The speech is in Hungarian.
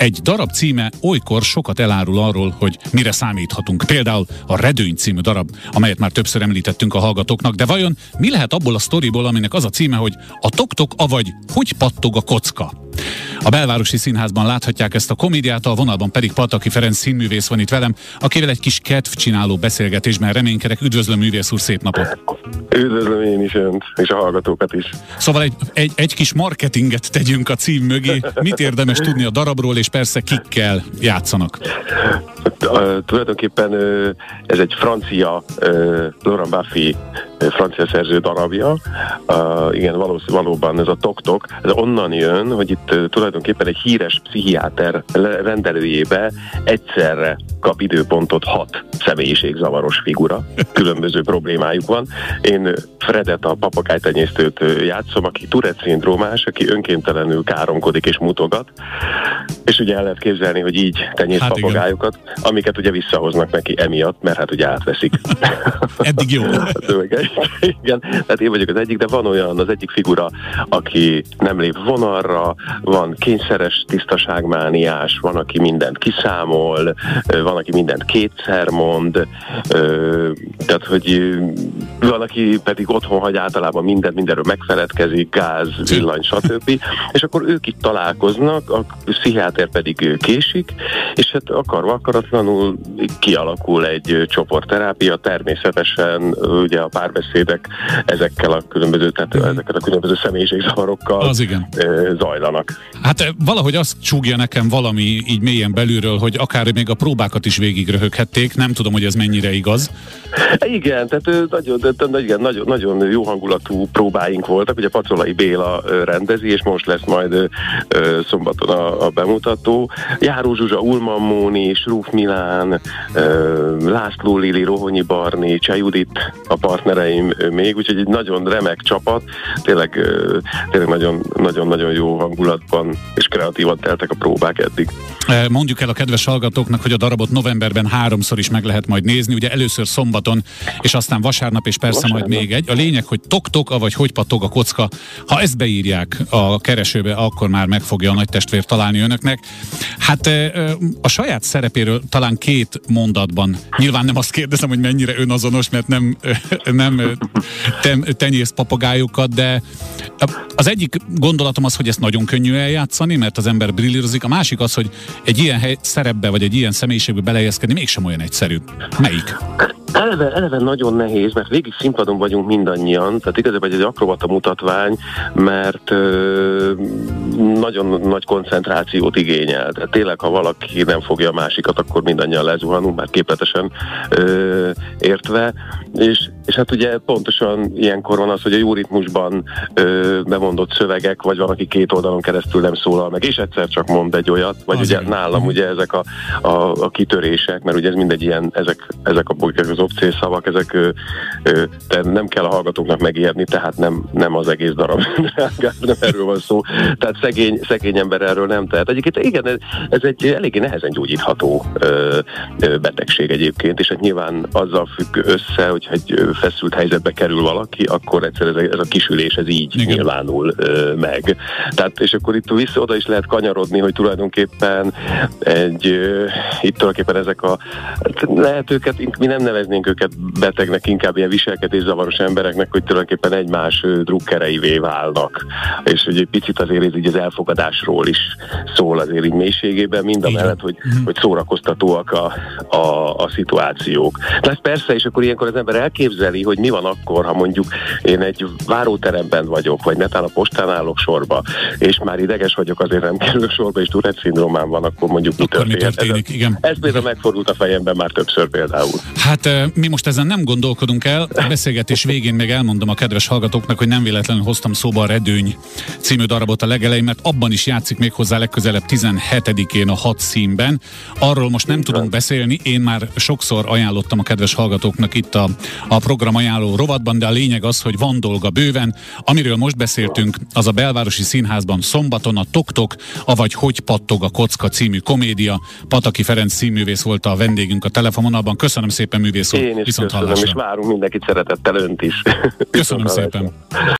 Egy darab címe olykor sokat elárul arról, hogy mire számíthatunk. Például a Redőny című darab, amelyet már többször említettünk a hallgatóknak, de vajon mi lehet abból a sztoriból, aminek az a címe, hogy a toktok, avagy hogy pattog a kocka? A belvárosi színházban láthatják ezt a komédiát, a vonalban pedig Pataki Ferenc színművész van itt velem, akivel egy kis kedvcsináló beszélgetésben reménykedek. Üdvözlöm, művész úr, szép napot! Üdvözlöm én is önt, és a hallgatókat is. Szóval egy, egy, egy kis marketinget tegyünk a cím mögé. Mit érdemes tudni a darabról, és persze kikkel játszanak? Uh, tulajdonképpen uh, ez egy francia, uh, Laurent Buffy francia szerző darabja. Uh, igen, valós, valóban ez a Tok-Tok, ez onnan jön, hogy itt uh, tulajdonképpen egy híres pszichiáter rendelőjébe egyszerre kap időpontot hat személyiségzavaros figura, különböző problémájuk van. Én Fredet, a papagájtenyésztőt játszom, aki Tourette szindrómás, aki önkéntelenül káromkodik és mutogat, és ugye el lehet képzelni, hogy így tenyészt hát papagájukat, amiket ugye visszahoznak neki emiatt, mert hát ugye átveszik. Eddig jó. igen, tehát én vagyok az egyik, de van olyan, az egyik figura, aki nem lép vonalra, van kényszeres tisztaságmániás, van, aki mindent kiszámol, van, aki mindent kétszer mond, tehát, hogy van, aki pedig otthon hagy általában mindent, mindenről megfeledkezik, gáz, villany, stb. És akkor ők itt találkoznak, a pszichiáter pedig késik, és hát akarva akaratlanul kialakul egy csoportterápia, természetesen ugye a párbeszédek ezekkel a különböző, tehát mm. ezeket a különböző személyiségzavarokkal az igen. zajlanak. Hát valahogy azt csúgja nekem valami így mélyen belülről, hogy akár még a próbákat is végig röhöghették, nem tudom, hogy ez mennyire igaz. Igen, tehát nagyon, nagyon, nagyon, nagyon jó hangulatú próbáink voltak, ugye Pacolai Béla rendezi, és most lesz majd szombaton a, a bemutató. Járó Zsuzsa, Ulman Móni, Srúf Milán, László Lili, Rohonyi Barni, Cseh Judit a partnereim még, úgyhogy egy nagyon remek csapat, tényleg, tényleg nagyon, nagyon, nagyon jó hangulatban és kreatívan teltek a próbák eddig. Mondjuk el a kedves hallgatóknak, hogy a darabot novemberben háromszor is meg lehet majd nézni, ugye először szombaton, és aztán vasárnap, és persze vasárnap. majd még egy. A lényeg, hogy tok-tok, vagy hogy patog a kocka. Ha ezt beírják a keresőbe, akkor már meg fogja a nagy testvér találni önöknek. Hát a saját szerepéről talán két mondatban. Nyilván nem azt kérdezem, hogy mennyire önazonos, mert nem, nem tenyész papagájukat, de az egyik gondolatom az, hogy ezt nagyon könnyű eljátszani, mert az ember brillírozik. A másik az, hogy egy ilyen hely, szerepbe, vagy egy ilyen személyiségbe belejeszkedni mégsem olyan egyszerű. Melyik? Eleve, eleve nagyon nehéz, mert végig színpadon vagyunk mindannyian, tehát igazából egy akrobata mutatvány, mert ö, nagyon nagy koncentrációt igényel. Tehát tényleg, ha valaki nem fogja a másikat, akkor mindannyian lezuhanunk, már képletesen ö, értve. És, és hát ugye pontosan ilyenkor van az, hogy a jó ritmusban ö, bemondott szövegek, vagy van, aki két oldalon keresztül nem szólal meg, és egyszer csak mond egy olyat, vagy Azért. ugye nálam ugye ezek a, a, a kitörések, mert ugye ez mindegy ilyen, ezek, ezek a, az opció szavak, ezek ö, ö, de nem kell a hallgatóknak megijedni, tehát nem, nem az egész darab, nem erről van szó. Tehát szegény, szegény ember erről nem tehet. Egyébként igen, ez, ez egy eléggé nehezen gyógyítható ö, ö, betegség egyébként, és hát nyilván azzal függ össze, hogy egy feszült helyzetbe kerül valaki, akkor egyszer ez a, ez a kisülés ez így igen. nyilvánul ö, meg. Tehát, és akkor itt vissza oda is lehet kanyarodni, hogy tulajdonképpen egy, ö, itt tulajdonképpen ezek a, lehet őket, mi nem neveznénk őket betegnek, inkább ilyen zavaros embereknek, hogy tulajdonképpen egymás drukkereivé válnak. És hogy egy picit azért ez így az elfogadásról is szól azért így mélységében, mind a mellett, hogy, mm. hogy szórakoztatóak a, a, a szituációk. Ez persze, és akkor ilyenkor az ember elképzeli, hogy mi van akkor, ha mondjuk én egy váróteremben vagyok, vagy netán a postán állok sorba, és már ideges vagyok, azért nem kerül sorba, és Tourette szindrómám van, akkor mondjuk mi történik? Mi történik? Ez, igen. ez például megfordult a fejemben már többször például. Hát mi most ezen nem gondolkodunk el. A beszélgetés végén még elmondom a kedves hallgatóknak, hogy nem véletlenül hoztam szóba a Redőny című darabot a legelején, mert abban is játszik még hozzá legközelebb 17-én a hat színben. Arról most nem tudunk beszélni, én már sokszor ajánlottam a kedves hallgatóknak itt a, a program ajánló rovatban, de a lényeg az, hogy van dolga bőven. Amiről most beszéltünk, az a belvárosi színházban szombaton a Toktok, avagy Hogy pattog a kocka című komédia. Pataki Ferenc színművész volt a vendégünk a telefononalban. Köszönöm szépen, művész úr. Én is Viszont köszönöm, hallásra. és várunk mindenkit szeretettel önt is. Köszönöm szépen.